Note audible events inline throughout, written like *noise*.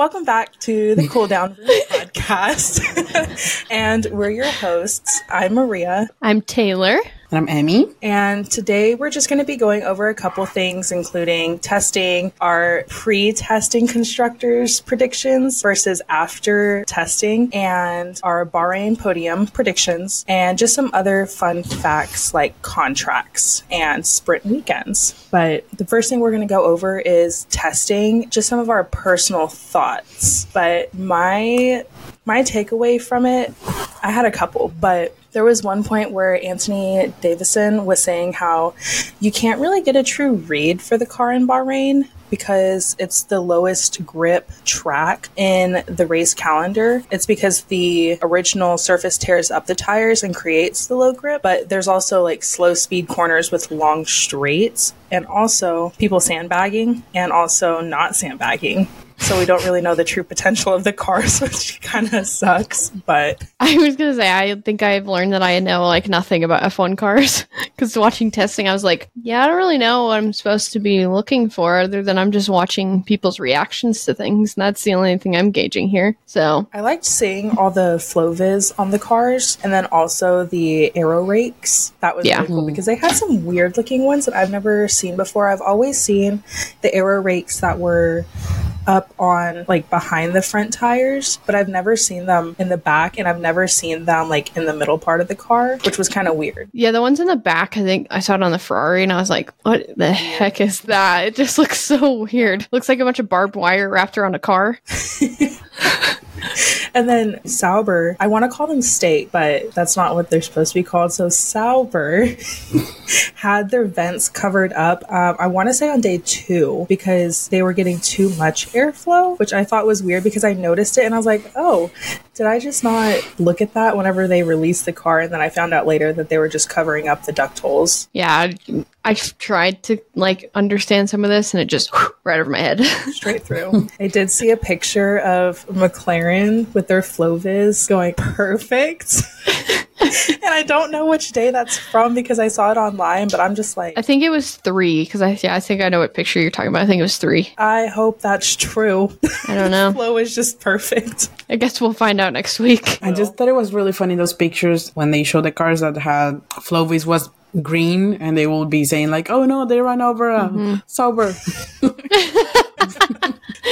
welcome back to the Cool Down *laughs* podcast. *laughs* and we're your hosts. I'm Maria. I'm Taylor. And I'm Emi. And today we're just going to be going over a couple things, including testing our pre testing constructors predictions versus after testing, and our Bahrain podium predictions, and just some other fun facts like contracts and sprint weekends. But the first thing we're going to go over is testing, just some of our personal thoughts. But my my takeaway from it, I had a couple, but there was one point where Anthony Davidson was saying how you can't really get a true read for the car in Bahrain because it's the lowest grip track in the race calendar. It's because the original surface tears up the tires and creates the low grip, but there's also like slow speed corners with long straights and also people sandbagging and also not sandbagging so we don't really know the true potential of the cars, *laughs* which kind of sucks. But I was gonna say, I think I've learned that I know like nothing about F1 cars *laughs* because watching testing, I was like, yeah, I don't really know what I'm supposed to be looking for, other than I'm just watching people's reactions to things. And that's the only thing I'm gauging here. So I liked seeing all the FloViz on the cars, and then also the aero rakes. That was Yeah. really cool because they had some weird looking ones that I've never seen before. I've always seen the aero rakes that were up on like behind the front tires, but I've never seen them in the back and I've never seen them like in the middle part of the car, which was kind of weird. yeah, the ones in the back, I think I saw it on the Ferrari, and I was like, what the heck is that? It just looks so weird. Looks like a bunch of barbed wire wrapped around a car. *laughs* *laughs* And then Sauber, I want to call them Stake, but that's not what they're supposed to be called. So Sauber *laughs* had their vents covered up. Um, I want to say on day two because they were getting too much airflow, which I thought was weird because I noticed it and I was like, oh, did I just not look at that whenever they released the car? And then I found out later that they were just covering up the duct holes. Yeah, I, I tried to like understand some of this, and it just right over my head. *laughs* straight through. I did see a picture of McLaren with their FloViz going perfect. *laughs* *laughs* and I don't know which day that's from because I saw it online, but I'm just like, I think it was three because I yeah I think I know what picture you're talking about. I think it was three. I hope that's true. I don't know. *laughs* Flow is just perfect. I guess we'll find out next week. I just thought it was really funny those pictures when they showed the cars that had Flovis was green and they will be saying like, "Oh no, they ran over a mm-hmm. Sauber." *laughs*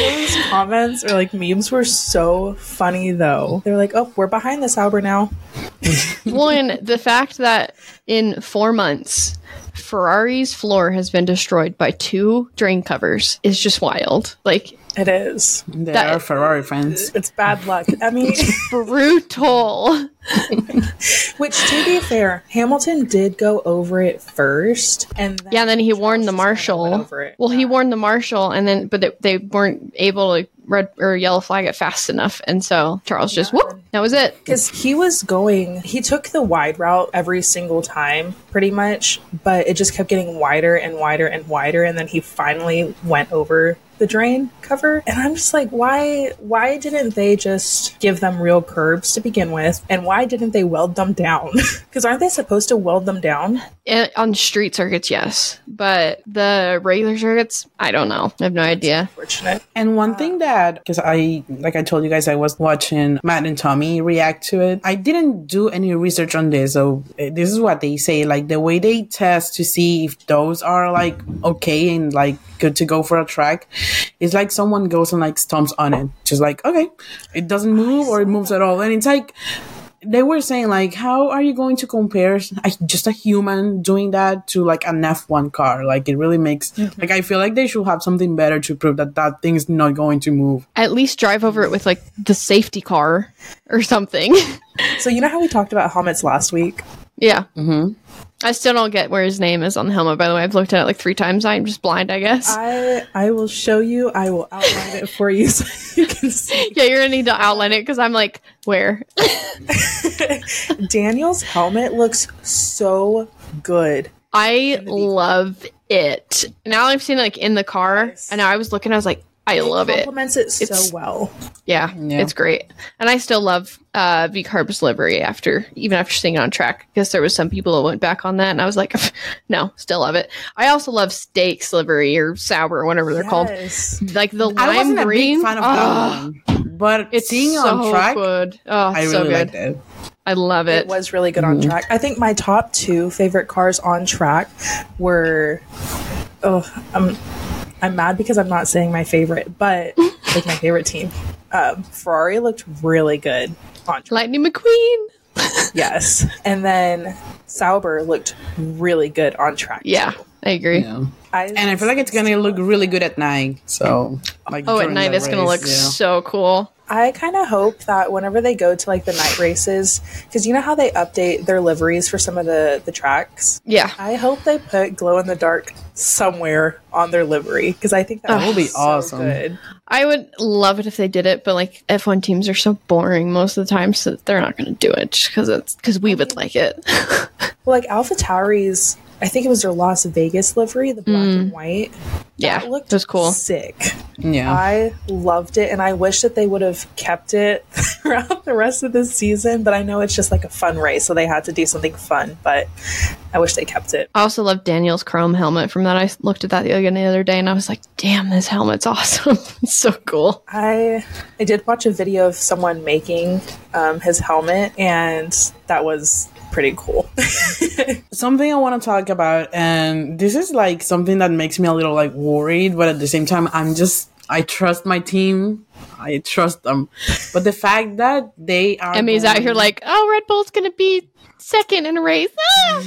Those comments or like memes were so funny though. They're like, oh, we're behind the Sauber now. *laughs* well, One, the fact that in four months, Ferrari's floor has been destroyed by two drain covers is just wild. Like It is. They That- are Ferrari fans. It's bad luck. I mean, brutal. *laughs* which to be fair, Hamilton did go over it first, and then Yeah, and then he Charles warned the just kinda went marshal. over it. Well, he warned the marshal, and then but they, they weren't able to red or yellow flag it fast enough, and so Charles just whoop. That was it. Because he was going, he took the wide route every single time, pretty much, but it just kept getting wider and wider and wider, and then he finally went over the drain cover. And I'm just like, why? Why didn't they just give them real curbs to begin with, and why didn't they weld them down? *laughs* Because aren't they supposed to weld them down? Eh, on street circuits, yes, but the regular circuits, I don't know. I have no idea. Fortunate. And one thing that, because I, like I told you guys, I was watching Matt and Tommy react to it. I didn't do any research on this. So uh, this is what they say. Like the way they test to see if those are like okay and like good to go for a track is like someone goes and like stomps on it. Just like, okay, it doesn't move or it moves at all. And it's like, they were saying like how are you going to compare a, just a human doing that to like an f1 car like it really makes like i feel like they should have something better to prove that that thing is not going to move At least drive over it with like the safety car or something. *laughs* So you know how we talked about helmets last week? yeah. Mm-hmm. I still don't get where his name is on the helmet. By the way, I've looked at it like three times. I'm just blind, I guess. I I will show you. I will outline it for you so *laughs* you can *laughs* see. yeah, you're gonna need to outline it because I'm like, where? *laughs* Daniel's helmet looks so good. I love it. Now I've seen it like in the car, Yes. and I was looking. I was like, I love it. It complements it so It's- well. Yeah, Yeah. it's great. And I still love uh, V Carb's livery after, even after seeing it on track. Because there was some people that went back on that, and I was like, *laughs* no, still love it. I also love Stake's livery or Sour or whatever they're called. Like the I lime wasn't a green. big fan of oh, but It's seeing it so on track, good. Oh, I it's really so liked it. I love It it. was really good on track. I think my top two favorite cars on track were. Oh, I'm I'm mad because I'm not saying my favorite, but *laughs* like my favorite team. Um, Ferrari looked really good on track. Lightning McQueen. Yes, and then Sauber looked really good on track. Yeah, I agree. Yeah. I, And I feel like it's gonna look really good at night. So, like, Oh, at night the it's gonna look yeah. so cool. I kind of hope that whenever they go to like the night races, because you know how they update their liveries for some of the the tracks. Yeah, I hope they put glow in the dark somewhere on their livery because I think that, That would be so awesome. Good. I would love it if they did it, but like F1 teams are so boring most of the time, so they're not going to do it because it's because we would like it. *laughs* Well, like AlphaTauri's, I think it was their Las Vegas livery, the black and mm. white. Yeah, that looked it was cool. sick. Yeah. I loved it, and I wish that they would have kept it *laughs* throughout the rest of the season. But I know it's just like a fun race, so they had to do something fun. But I wish they kept it. I also love Daniel's chrome helmet. From that, I looked at that the other, the other day, and I was like, "Damn, this helmet's *laughs* awesome! it's so cool." I I did watch a video of someone making um, his helmet, and that was pretty cool. *laughs* something I want to talk about, and this is like something that makes me a little like worried, but at the same time, I'm just I trust my team. I trust them, but the fact that they are Emi's out here like, "Oh, Red Bull's going to be second in a race." Ah!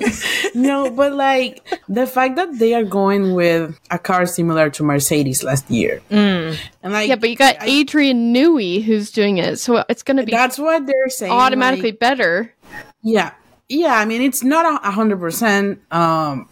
*laughs* no, but like the fact that they are going with a car similar to Mercedes last year, and like yeah, but you got Adrian Newey who's doing it, so it's going to be that's what they're saying. automatically like- better. Yeah. Yeah, I mean it's not a hundred percent. Um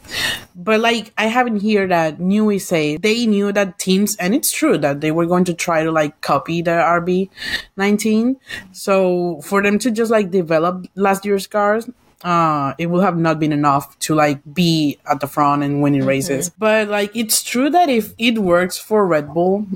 but like I haven't heard that Newey say they knew that teams and it's true that they were going to try to like copy the RB nineteen. So for them to just like develop last year's cars, uh it will have not been enough to like be at the front and winning races. But like it's true that if it works for Red Bull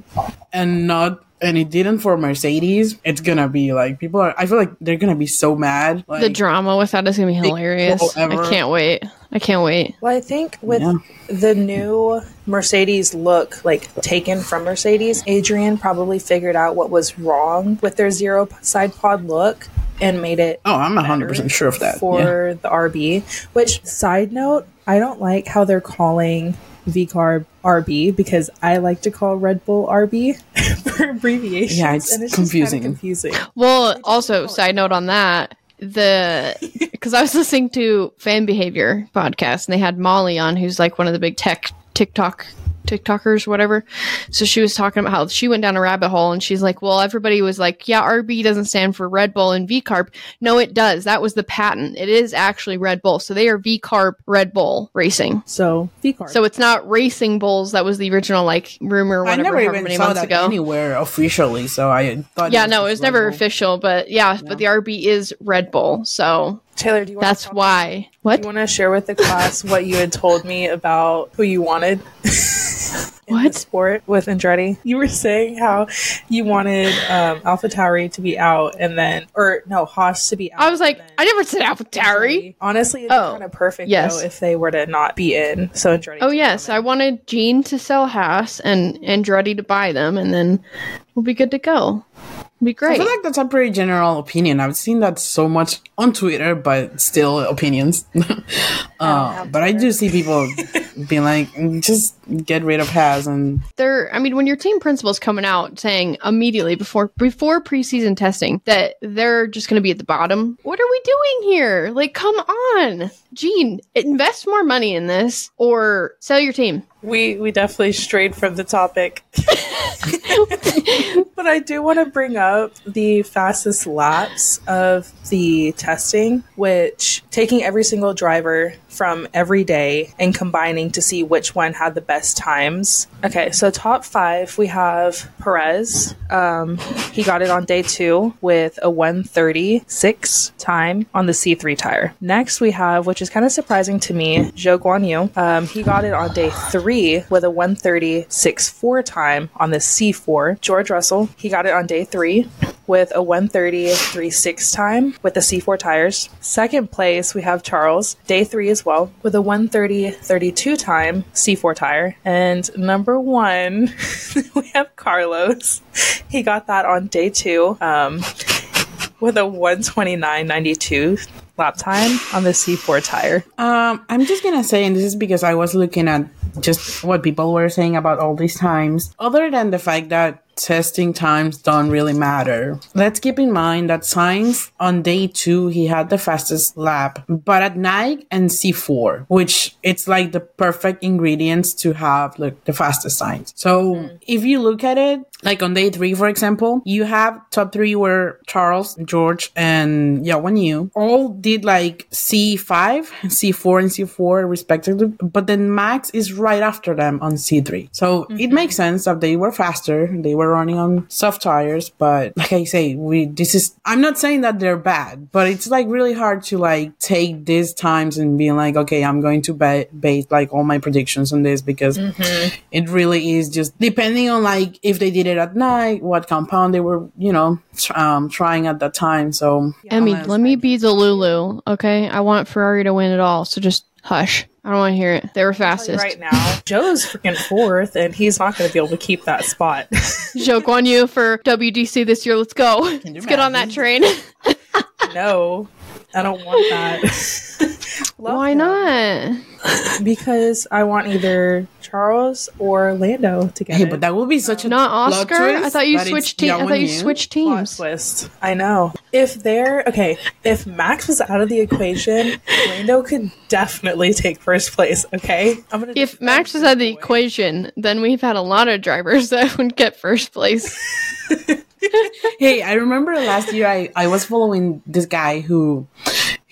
and not and it didn't for Mercedes, it's gonna be like people are. I feel like they're gonna be so mad. Like, The drama with that is going to be hilarious. I can't wait. I can't wait. Well, I think with Yeah. the new Mercedes look, like taken from Mercedes, Adrian probably figured out what was wrong with their zero p- side pod look and made it Oh, I'm hundred percent sure of that. for yeah. the RB. Which, side note, I don't like how they're calling VCarb RB because I like to call Red Bull RB *laughs* for abbreviation. Yeah, it's and it's confusing. Just kinda confusing. Well, also, side note on that, the *laughs* because I was listening to Fan Behavior podcast and they had Molly on, who's like one of the big tech TikTok TikTokers, whatever. So she was talking about how she went down a rabbit hole and she's like, well, everybody was like, yeah, RB doesn't stand for Red Bull and V Carb. No, it does. That was the patent. It is actually Red Bull. So they are V Carb Red Bull Racing. So VCarb. So it's not Racing Bulls. That was the original like rumor, I whatever, never however even many saw months that ago. anywhere officially, so I thought. Yeah, no, it was just never Bull. official, but yeah, but the RB is Red Bull, so Taylor, do you want that's why. What? You want to share with the class what you had told me about who you wanted in *laughs* What? sport with Andretti? You were saying how you wanted um, AlphaTauri to be out and then, or no, Haas to be out. I was like, I never said AlphaTauri. Honestly, it'd Oh, kind of perfect yes. though if they were to not be in. So Andretti. Oh yes, I wanted Gene to sell Haas and Andretti to buy them, and then we'll be good to go. It'll be great. I feel like that's a pretty general opinion. I've seen that so much on Twitter, but still opinions. *laughs* uh, but I do see people *laughs* being like, just get rid of Haas and they're I mean when your team principal's coming out saying immediately before before preseason testing that they're just going to be at the bottom. What are we doing here? Like come on. Gene, invest more money in this or sell your team. We we definitely strayed from the topic. *laughs* but I do want to bring up the fastest laps of the testing, which taking every single driver from every day and combining to see which one had the best times. Okay, so top five, we have Perez. Um, he got it on day two with a 136 time on the C3 tire. Next, we have, which is kind of surprising to me, Zhou Guan Yu. Um, he got it on day three with a 136.4 time on the C4. George Russell, he got it on day three with a 130.36 time with the C4 tires. Second place, we have Charles, day three well, with a 130.32 time C4 tire. And number one, *laughs* we have Carlos. He got that on day two um, with a 129.92 lap time on the C4 tire. Um, I'm just gonna say, and this is because I was looking at just what people were saying about all these times. Other than the fact that testing times don't really matter. Let's keep in mind that Sainz on day two he had the fastest lap, but at night and C4, which it's like the perfect ingredients to have like the fastest Sainz. So mm. if you look at it, like on day three, for example, you have top three were Charles, George, and Yawan Yu. All did like C5, *laughs* C4, and C4 respectively, but then Max is right after them on C3. So mm-hmm. it makes sense that they were faster. They were running on soft tires, but like I say, we, this is, I'm not saying that they're bad, but it's like really hard to like take these times and be like, okay, I'm going to ba- base like all my predictions on this because mm-hmm. it really is just depending on like if they did it at night, what compound they were, you know, um, trying at that time. So, yeah, Emi, let me be the Lulu, okay? I want Ferrari to win it all, so just hush. I don't want to hear it. They were fastest. Right now, Zhou's freaking fourth, and he's not going to be able to keep that spot. Zhou Guan Yu for WDC this year. Let's go. Let's imagine? get on that train. *laughs* no, I don't want that. *laughs* Why him. not? *laughs* because I want either Charles or Lando to get hey, it. but that would be such a not Oscar. I thought you switched teams. I thought you switched teams. Plot twist. I know. If they're okay, if Max was out of the equation, Lando could definitely take first place. Okay, I'm gonna. If Max was out of the equation, then we've had a lot of drivers *laughs* that would get first place. *laughs* hey, I remember last year I, I was following this guy who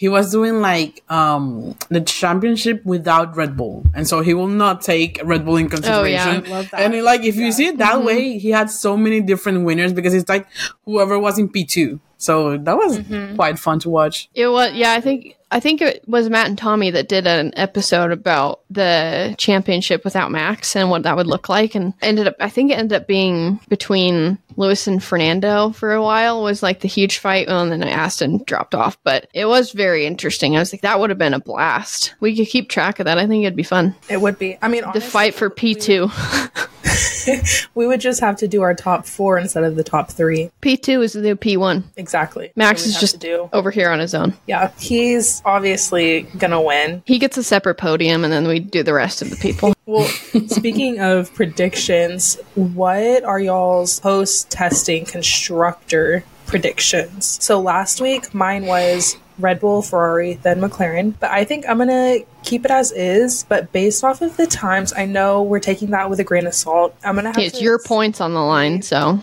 he was doing like um the championship without Red Bull, and so he will not take Red Bull in consideration. Oh, yeah. And he, like if yeah. you see it that mm-hmm. way, he had so many different winners because it's like whoever was in P two. So that was mm-hmm. quite fun to watch. It was, yeah. I think I think it was Matt and Tommy that did an episode about the championship without Max and what that would look like, and ended up. I think it ended up being between Lewis and Fernando for a while was like the huge fight, and then Aston dropped off. But it was very interesting. I was like, that would have been a blast. We could keep track of that. I think it'd be fun. It would be. I mean, honestly, the fight for P two. *laughs* *laughs* we would just have to do our top four instead of the top three. P2 is the new P1. Exactly. Max is just do. over here on his own. Yeah, he's obviously going to win. He gets a separate podium, and then we do the rest of the people. well, speaking of predictions, what are y'all's post testing constructor predictions? So last week, mine was Red Bull, Ferrari, then McLaren. But I think I'm going to keep it as is. But based off of the times, I know we're taking that with a grain of salt. I'm going to have It's your points on the line, so.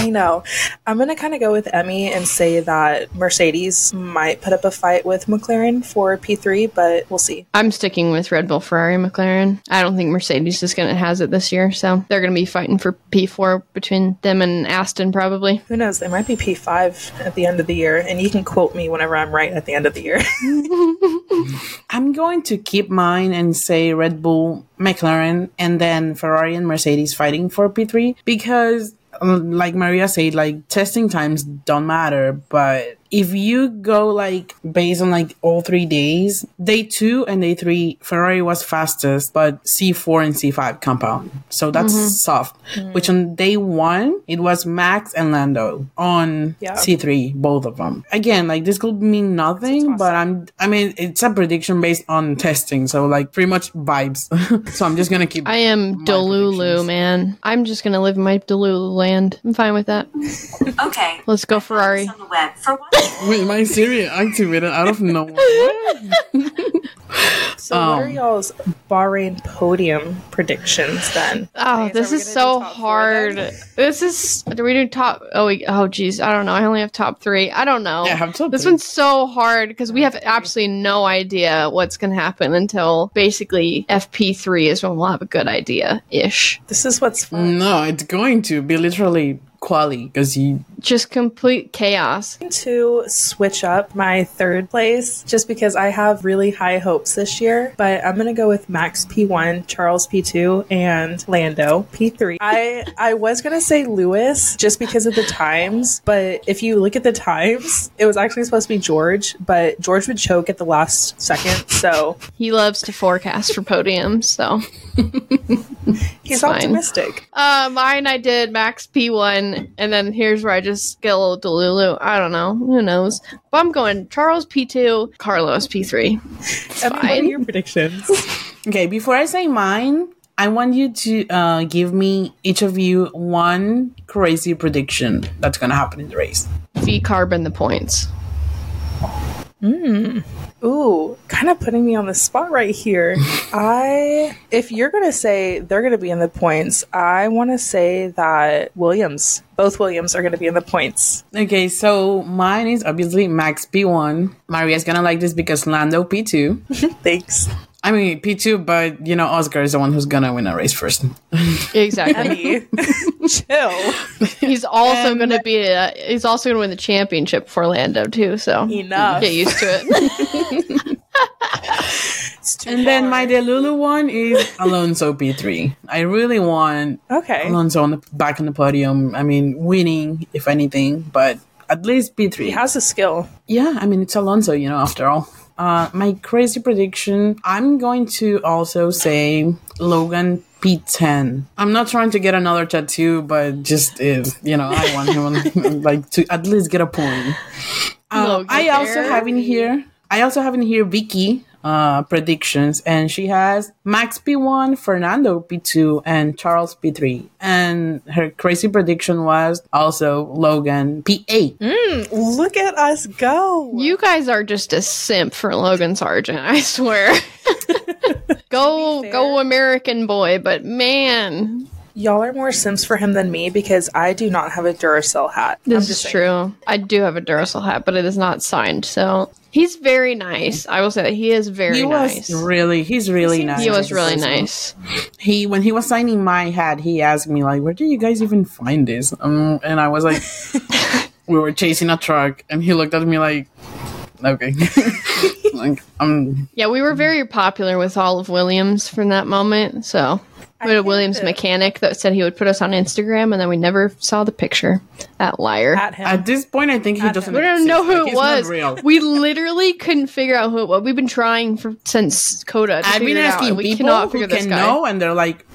I know. I'm going to kind of go with Emi and say that Mercedes might put up a fight with McLaren for P3, but we'll see. I'm sticking with Red Bull, Ferrari, McLaren. I don't think Mercedes is going to has it this year, so they're going to be fighting for P4 between them and Aston probably. Who knows? They might be P5 at the end of the year, and you can quote me whenever I'm right at the end of the year. *laughs* I'm going to keep mine and say Red Bull, McLaren, and then Ferrari and Mercedes fighting for P3 because Um, like Maria said, like testing times don't matter, but if you go like based on like all three days, day two and day three, Ferrari was fastest, but C4 and C5 compound. So that's mm-hmm. soft. Mm-hmm. Which on day one, it was Max and Lando on yeah. C3, both of them. Again, like this could mean nothing, awesome. but I'm, I mean, it's a prediction based on testing. So like pretty much vibes. *laughs* so I'm just going to keep. I am Delulu, man. I'm just going to live in my Delulu land. I'm fine with that. *laughs* okay. Let's go Ferrari. On the web. For one with my Siri activated out of nowhere. So, what are Um, y'all's Bahrain podium predictions then? Oh, Are this is so hard. This is. Do we do top? Oh, we, oh, geez. I don't know. I only have top three. I don't know. Yeah, have top this three. one's so hard because we have absolutely no idea what's going to happen until basically FP3 is when we'll have a good idea ish. This is what's fun. No, it's going to be literally quali because you. Just complete chaos. to switch up my third place just because I have really high hopes this year. But I'm gonna go with Max P1, Charles P2, and Lando P3. I I was gonna say Lewis just because of the times, but if you look at the times, it was actually supposed to be George, but George would choke at the last second, so He loves to forecast for podiums, so. *laughs* he's fine. optimistic. Uh, mine I did Max P1, and then here's where I just get a little delulu. I don't know. Who knows? But I'm going Charles P2, Carlos P3. It's what are your predictions? *laughs* Okay, before I say mine, I want you to uh, give me each of you one crazy prediction that's gonna happen in the race. V carbon the points. Mm. Ooh, kind of putting me on the spot right here. *laughs* I, if you're going to say they're going to be in the points, I want to say that Williams, both Williams are going to be in the points. Okay, so mine is obviously Max P1. Maria's gonna like this because Lando P2. *laughs* Thanks. I mean P2, but you know Oscar is the one who's gonna win a race first. Exactly. *laughs* Chill. he's also going to be. A, he's also going to win the championship for Lando too. So Enough. get used to it. *laughs* It's too And then my hard. Delulu one is Alonso P3. I really want Okay. Alonso on the back on the podium. I mean, winning if anything, but at least P3. He has a skill. Yeah, I mean it's Alonso, you know, after all. Uh, my crazy prediction, I'm going to also say Logan P10. I'm not trying to get another tattoo, but just is, you know, I want him *laughs* like to at least get a point. Logan I also have in here, I also have in here Vicky uh, predictions, and she has Max P1, Fernando P2, and Charles P3. And her crazy prediction was also Logan P8. Look at us go. You guys are just a simp for Logan Sargeant. I swear. *laughs* go, go, American boy. But man, Y'all are more Sims for him than me because I do not have a Duracell hat. I'm This is just saying. true. I do have a Duracell hat, but it is not signed. So he's very nice. I will say that he is very he nice. was really he's really seems nice he was really nice. he when he was signing my hat he asked me like where do you guys even find this um, and i was like *laughs* we were chasing a truck and he looked at me like okay *laughs* like um Yeah, we were very popular with all of Williams from that moment. So we had a Williams that- mechanic that said he would put us on Instagram, and then we never saw the picture. That liar. At him. at this point i think he doesn't we don't exist. know who Like, it was. We literally couldn't figure out who it was. We've been trying for since COTA. To i've been figure it out, asking we people cannot who figure this can guy. know and they're like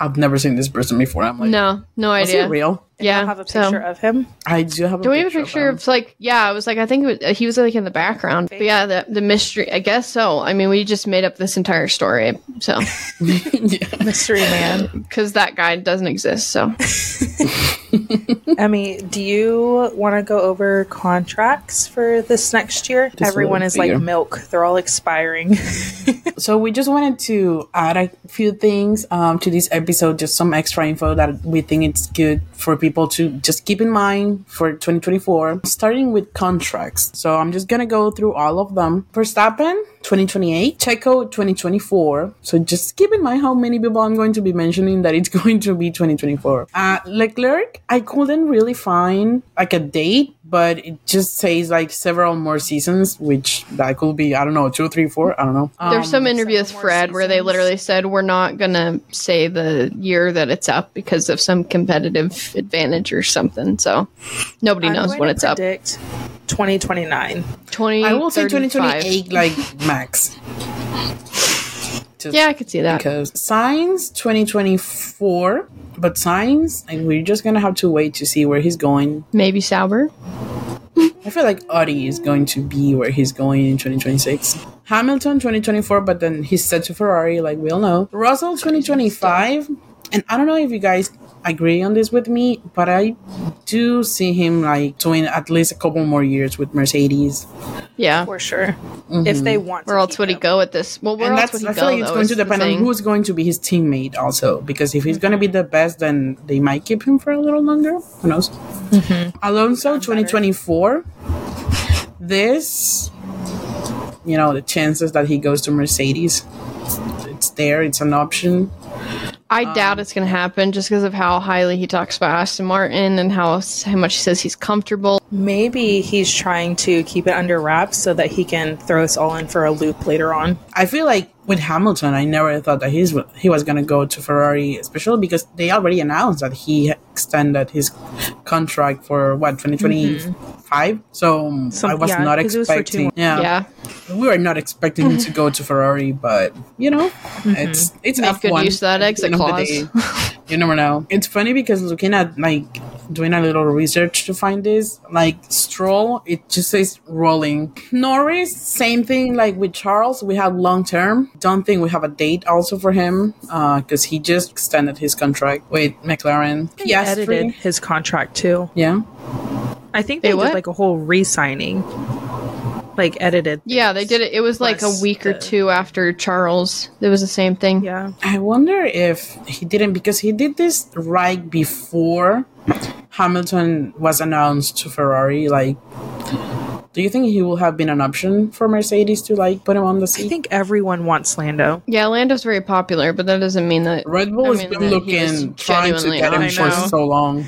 i've never seen this person before i'm like No, no is he idea. real Yeah, I have a so- picture of him. i do have a. Do we have a picture, picture of of like yeah? It was like I think it was, uh, he was like in the background. But yeah, the the mystery. I guess so. I mean, we just made up this entire story. So *laughs* Mystery man. *laughs* because that guy doesn't exist. So *laughs* *laughs* Emi, do you want to go over contracts for this next year? This Everyone is like milk; they're all expiring. *laughs* So we just wanted to add a few things um, to this episode, just some extra info that we think it's good for people to just keep in mind for 2024. Starting with contracts. So I'm just gonna go through all of them. Verstappen 2028, Checo 2024. So just keep in mind how many people I'm going to be mentioning that it's *laughs* going to be 2024. Uh, Leclerc, I couldn't really find like a date, but it just says like several more seasons, which that could be I don't know two, three, four. I don't know. there's um, some interview with several more Fred where they literally said we're not gonna say the year that it's up because of some competitive advantage or something. So nobody I'm knows when it's up. predict 2029. Twenty. I will say 2028 like max. Just Yeah, I could see that. because Sainz 2024, but Sainz, and we're just gonna have to wait to see where he's going. Maybe Sauber. I feel like Audi is going to be where he's going in 2026. Hamilton 2024, but then he's set to Ferrari, like we all know. Russell 2025. And I don't know if you guys agree on this with me, but I do see him like doing at least a couple more years with Mercedes. Yeah. for sure. If they want, Where else keep would he go with this? Well, where and else would he I go? feel like it's going to depend on who's going to be his teammate also. Because if he's going to be the best, then they might keep him for a little longer. Who knows? Mm-hmm. Alonso, twenty twenty four. This, you know, the chances that he goes to Mercedes, it's there. It's an option. I Um, doubt it's going to happen just because of how highly he talks about Aston Martin and how, how much he says he's comfortable. Maybe he's trying to keep it under wraps so that he can throw us all in for a loop later on. I feel like with Hamilton, I never thought that he's he was gonna go to Ferrari, especially because they already announced that he extended his contract for what twenty twenty five. Mm-hmm. So Some- I was yeah, not 'cause it was expecting. yeah, Yeah. we were not expecting him to go to Ferrari, but you know, mm-hmm. it's it's Make good F1 use of that at the exit end of the clause. *laughs* day. you never know. It's funny because looking at like doing a little research to find this, like Stroll, it just says rolling. Norris, same thing. Like with Charles, we have long term. Don't think we have a date also for him uh, because he just extended his contract with McLaren. He edited his contract too. yeah. I think They they, what? did like a whole re-signing, like edited. Yeah, they did it. It was like a Plus week or the- two after Charles. It was the same thing. Yeah, I wonder if he didn't because he did this right before Hamilton was announced to Ferrari. Like, do you think he will have been an option for Mercedes to like put him on the seat? I think everyone wants Lando. Yeah, Lando's very popular, but that doesn't mean that. Red Bull I has mean, been looking, trying to genuinely get him for so long.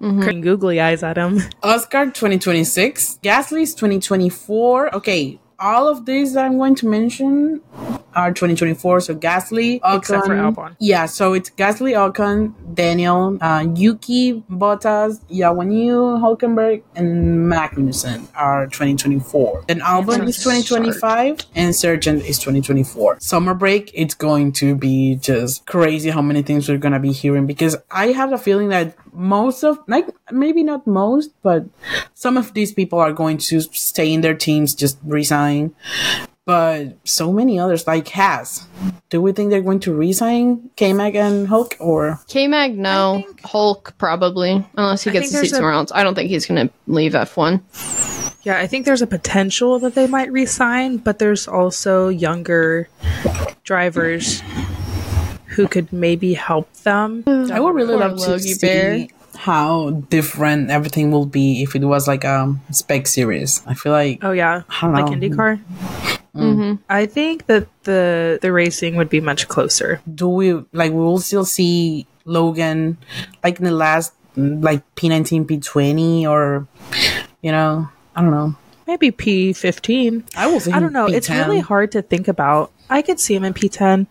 Mm-hmm. Creating googly eyes at him. Oscar 2026, Gasly's 2024. Okay, all of these that I'm going to mention are 2024. So Gasly, Ocon, Except for Albon. Yeah, so it's Gasly, Ocon, Daniel, uh, Yuki, Bottas, Yawanyu, Hulkenberg, and Magnussen are 2024. Then Albon is 2025, and Sargeant is 2024. Summer break, it's going to be just crazy how many things we're gonna be hearing because I have a feeling that most of like maybe not most but some of these people are going to stay in their teams just resign but so many others like has do we think they're going to resign k-mag and hulk or K Mag, no. Hulk, probably. Unless he gets think to there's seat a- somewhere else. I don't think he's going to leave F1. Yeah, I think there's a potential that they might resign, but there's also younger drivers who could maybe help them. i would really Poor love to see Bear. how different everything will be if it was like a spec series i feel like Oh yeah, I don't like know. IndyCar. I think that the the racing would be much closer. do we like we will still see Logan like in the last like P19 P20 or you know I don't know Maybe P fifteen. I will see I don't know. It's P10. really hard to think about. I could see him in P10.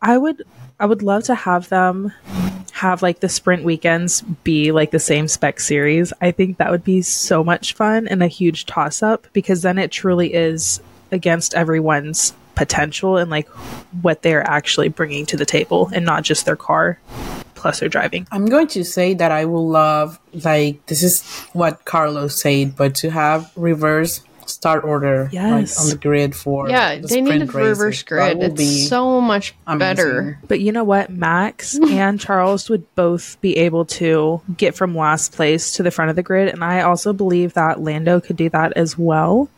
I would I would love to have them have like the sprint weekends be like the same spec series. I think that would be so much fun and a huge toss up because then it truly is against everyone's potential and like what they're actually bringing to the table and not just their car plus their driving. I'm going to say that I will love like this is what Carlos said but to have reverse start order like, Yes. on the grid for Yeah, the they need a races. reverse That grid. will be It's so much better. But you know what? Max *laughs* and Charles would both be able to get from last place to the front of the grid. And I also believe that Lando could do that as well.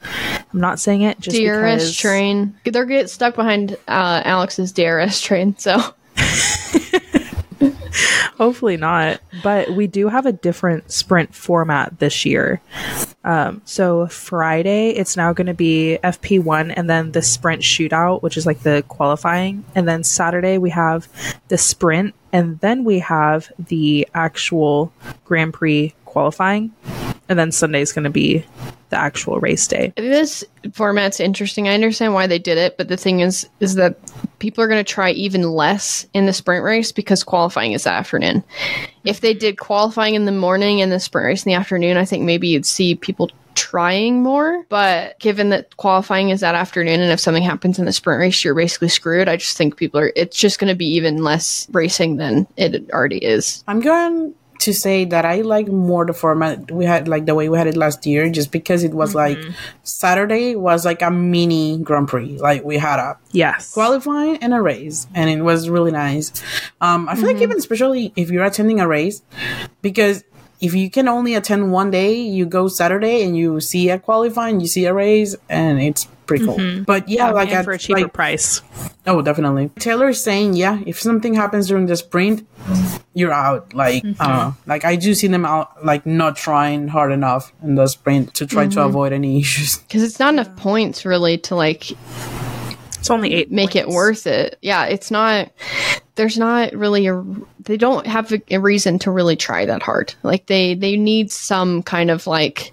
I'm not saying it just DRS because. train. They're get stuck behind uh, Alex's DRS train, so *laughs* *laughs* Hopefully not. But we do have a different sprint format this year. Um, so Friday, it's now going to be FP1 and then the sprint shootout, which is like the qualifying. And then Saturday, we have the sprint. And then we have the actual Grand Prix qualifying. And then Sunday is going to be the actual race day. this format's interesting. I understand why they did it, but the thing is, is that people are going to try even less in the sprint race because qualifying is the afternoon. If they did qualifying in the morning and the sprint race in the afternoon, I think maybe you'd see people trying more. But given that qualifying is that afternoon, and if something happens in the sprint race, you're basically screwed. I just think people are. It's just going to be even less racing than it already is. I'm going to say that I like more the format we had, like the way we had it last year, just because it was mm-hmm. like Saturday was like a mini Grand Prix. Like we had a Yes. qualifying and a race, and it was really nice. Um, I feel like mm-hmm. even especially if you're attending a race, because if you can only attend one day, you go Saturday and you see a qualifying, you see a race, and it's pretty cool. Mm-hmm. But yeah, like at- for a cheaper like- price. Oh, definitely. Taylor is saying, yeah, if something happens during the sprint, you're out. Like, uh, like I do see them out, like not trying hard enough in the sprint to try to avoid any *laughs* issues. Because it's not enough points really to like It's only eight. make it worth it. Yeah, it's not. There's not really a. They don't have a, a reason to really try that hard. Like they they need some kind of like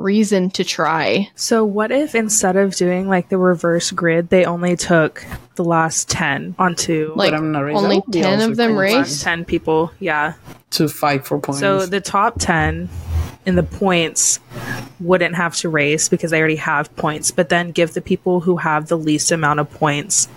reason to try. So what if instead of doing like the reverse grid, they only took the last ten onto Like I'm not only That would be ten of them race. ten people? Yeah. to fight for points. So the top 10 in the points wouldn't have to race because they already have points, but then give the people who have the least amount of points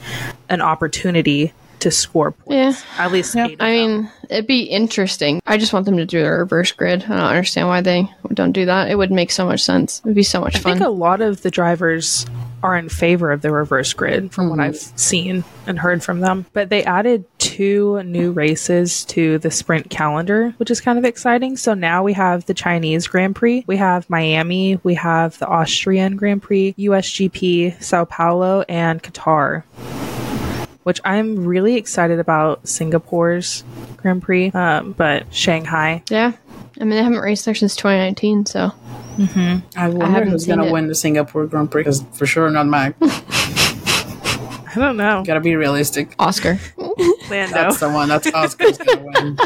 an opportunity to score points. Yeah. At least Yeah. eight. I mean, it'd be interesting. I just want them to do a reverse grid. I don't understand why they don't do that. It would make so much sense. It'd be so much fun. I think a lot of the drivers are in favor of the reverse grid from what mm-hmm. I've seen and heard from them. But they added two new races to the sprint calendar, which is kind of exciting. So now we have the Chinese Grand Prix, we have Miami, we have the Austrian Grand Prix, USGP, Sao Paulo, and Qatar. Which I'm really excited about Singapore's Grand Prix, um, but Shanghai. yeah. I mean, they haven't raced there since 2019, so I wonder haven't who's gonna win the Singapore Grand Prix, because for sure, not Mac. *laughs* I don't know. Gotta be realistic. Oscar. *laughs* Lando. That's the one. That's Oscar's gonna win.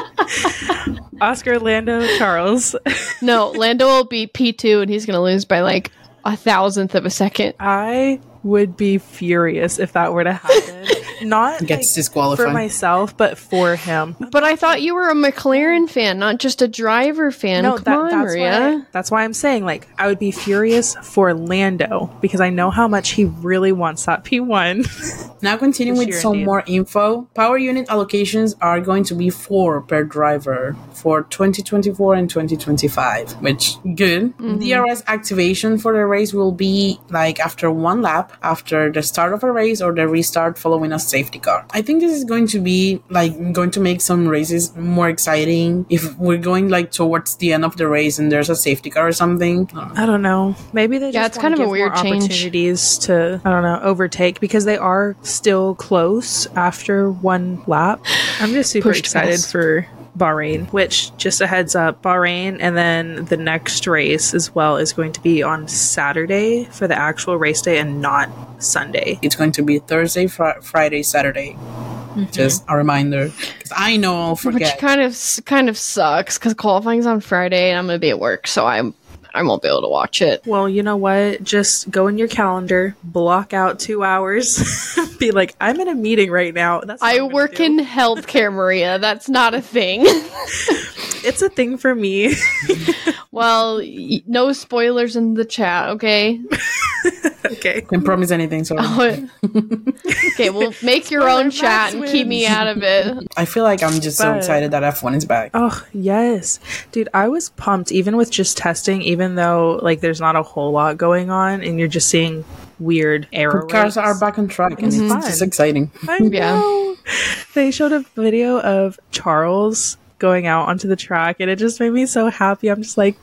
*laughs* Oscar, Lando, Charles. no, Lando will be P2 and he's going to lose by like a thousandth of a second. I would be furious if that were to happen. *laughs* Not Gets like, disqualified. for myself, but for him. But I thought you were a McLaren fan, not just a driver fan. No, Come that, on, that's Maria. why. That's why I'm saying like I would be furious for Lando because I know how much he really wants that P1. *laughs* Now, continuing with some indeed. more info, power unit allocations are going to be four per driver for 2024 and 2025, which good. Mm-hmm. DRS activation for the race will be like after one lap, after the start of a race or the restart following a safety car. I think this is going to be like going to make some races more exciting if we're going like towards the end of the race and there's a safety car or something. I don't know. I don't know. Maybe they just Yeah, it's kind of a weird more change. opportunities to I don't know overtake because they are still close after one lap. I'm just super Pushed excited past. for Bahrain, which just a heads up, Bahrain, and then the next race as well is going to be on Saturday for the actual race day and not Sunday. It's going to be Thursday, fr- Friday, Saturday. Mm-hmm. Just a reminder, because I know I'll forget. Which kind of kind of sucks because qualifying's on Friday and I'm gonna be at work, so I'm I won't be able to watch it. Well, you know what? Just go in your calendar, block out two hours, *laughs* be like, I'm in a meeting right now. That's I work do. in healthcare, *laughs* Maria. That's not a thing. *laughs* It's a thing for me. well, y- no spoilers in the chat, okay? *laughs* okay. Can't promise anything, so *laughs* okay, well, make *laughs* your own Max chat and keep me out of it. I feel like I'm just so excited that F1 is back. Oh, yes. Dude, I was pumped even with just testing, even though like there's not a whole lot going on and you're just seeing weird aero Cars are back on track, and It's it's just exciting. I Yeah. They showed a video of Charles going out onto the track and it just made me so happy. I'm just like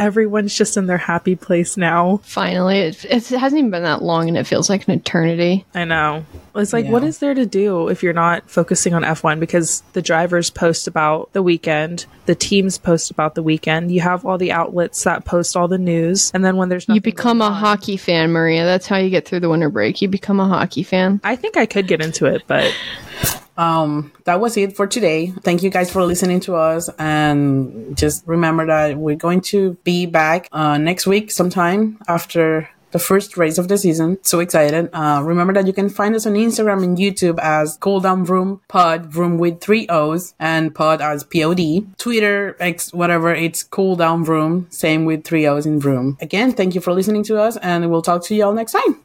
everyone's just in their happy place now. Finally, it, it hasn't even been that long and it feels like an eternity. I know. It's like, what Yeah. is there to do if you're not focusing on F1? Because the drivers post about the weekend, the teams post about the weekend. You have all the outlets that post all the news, and then when there's You become a on- hockey fan, Maria. That's how you get through the winter break. You become a hockey fan. I think I could get into it, but *laughs* Um, that was it for today. Thank you guys for listening to us, and just remember that we're going to be back uh, next week sometime after the first race of the season. So excited. Uh, remember that you can find us on Instagram and YouTube as Cool Down Vroom Pod, Vroom with three O's, and Pod as P-O-D. Twitter, X, whatever, it's Cool Down Vroom, same with three O's in Vroom. Again, thank you for listening to us, and we'll talk to you all next time.